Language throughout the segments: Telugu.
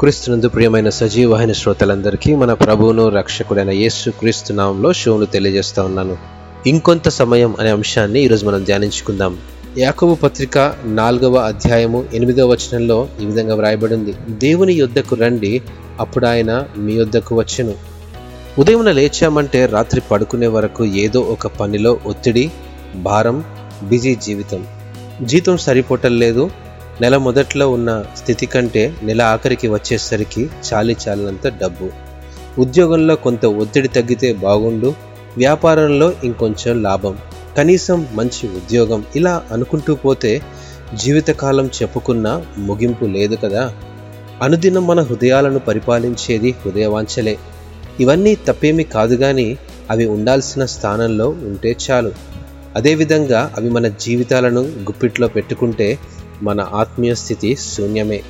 క్రీస్తునందు ప్రియమైన సజీవమైన శ్రోతలందరికీ మన ప్రభువును రక్షకుడైన యేసు క్రీస్తు నామంలో షోను తెలియజేస్తా ఉన్నాను. ఇంకొంత సమయం అనే అంశాన్ని ఈరోజు మనం ధ్యానించుకుందాం. యాకబు పత్రిక నాలుగవ అధ్యాయము ఎనిమిదవ వచనంలో ఈ విధంగా వ్రాయబడింది. దేవుని యొద్దకు రండి అప్పుడు ఆయన మీ యొద్దకు వచ్చును. ఉదయం లేచామంటే రాత్రి పడుకునే వరకు ఏదో ఒక పనిలో ఒత్తిడి భారం బిజీ జీవితం. జీతం సరిపోవటం నెల మొదట్లో ఉన్న స్థితి కంటే నెల ఆఖరికి వచ్చేసరికి చాలి చాలినంత డబ్బు. ఉద్యోగంలో కొంత ఒత్తిడి తగ్గితే బాగుండు వ్యాపారంలో ఇంకొంచెం లాభం. కనీసం మంచి ఉద్యోగం ఇలా అనుకుంటూ పోతే జీవితకాలం చెప్పుకున్న ముగింపు లేదు కదా. అనుదినం మన హృదయాలను పరిపాలించేది హృదయవాంఛలే. ఇవన్నీ తప్పేమీ కాదు కానీ అవి ఉండాల్సిన స్థానంలో ఉంటే చాలు. అదేవిధంగా అవి మన జీవితాలను గుప్పిట్లో పెట్టుకుంటే మన ఆత్మీయ స్థితి శూన్యమే.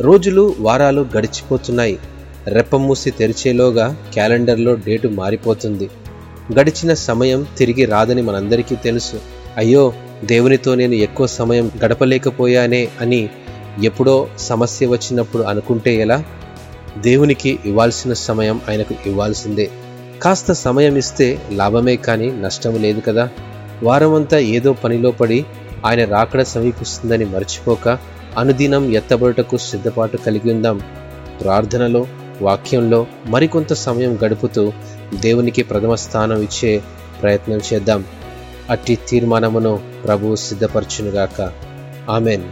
రోజులు వారాలు గడిచిపోతున్నాయి. రెప్పమూసి తెరిచేలోగా క్యాలెండర్లో డేటు మారిపోతుంది. గడిచిన సమయం తిరిగి రాదని మనందరికీ తెలుసు. అయ్యో దేవునితో నేను ఎక్కువ సమయం గడపలేకపోయానే అని ఎప్పుడో సమస్య వచ్చినప్పుడు అనుకుంటే ఎలా? దేవునికి ఇవ్వాల్సిన సమయం ఆయనకు ఇవ్వాల్సిందే. కాస్త సమయం ఇస్తే లాభమే కానీ నష్టం లేదు కదా? వారమంతా ఏదో పనిలో పడి ఆయన రాకడ సమీపిస్తుందని మర్చిపోక అనుదినం ఎత్తబడుటకు సిద్ధపాటు కలిగి ఉందాం. ప్రార్థనలో వాక్యంలో మరికొంత సమయం గడుపుతూ దేవునికి ప్రథమ స్థానం ఇచ్చే ప్రయత్నం చేద్దాం. అట్టి తీర్మానమును ప్రభువు సిద్ధపరచునుగాక. ఆమెన్.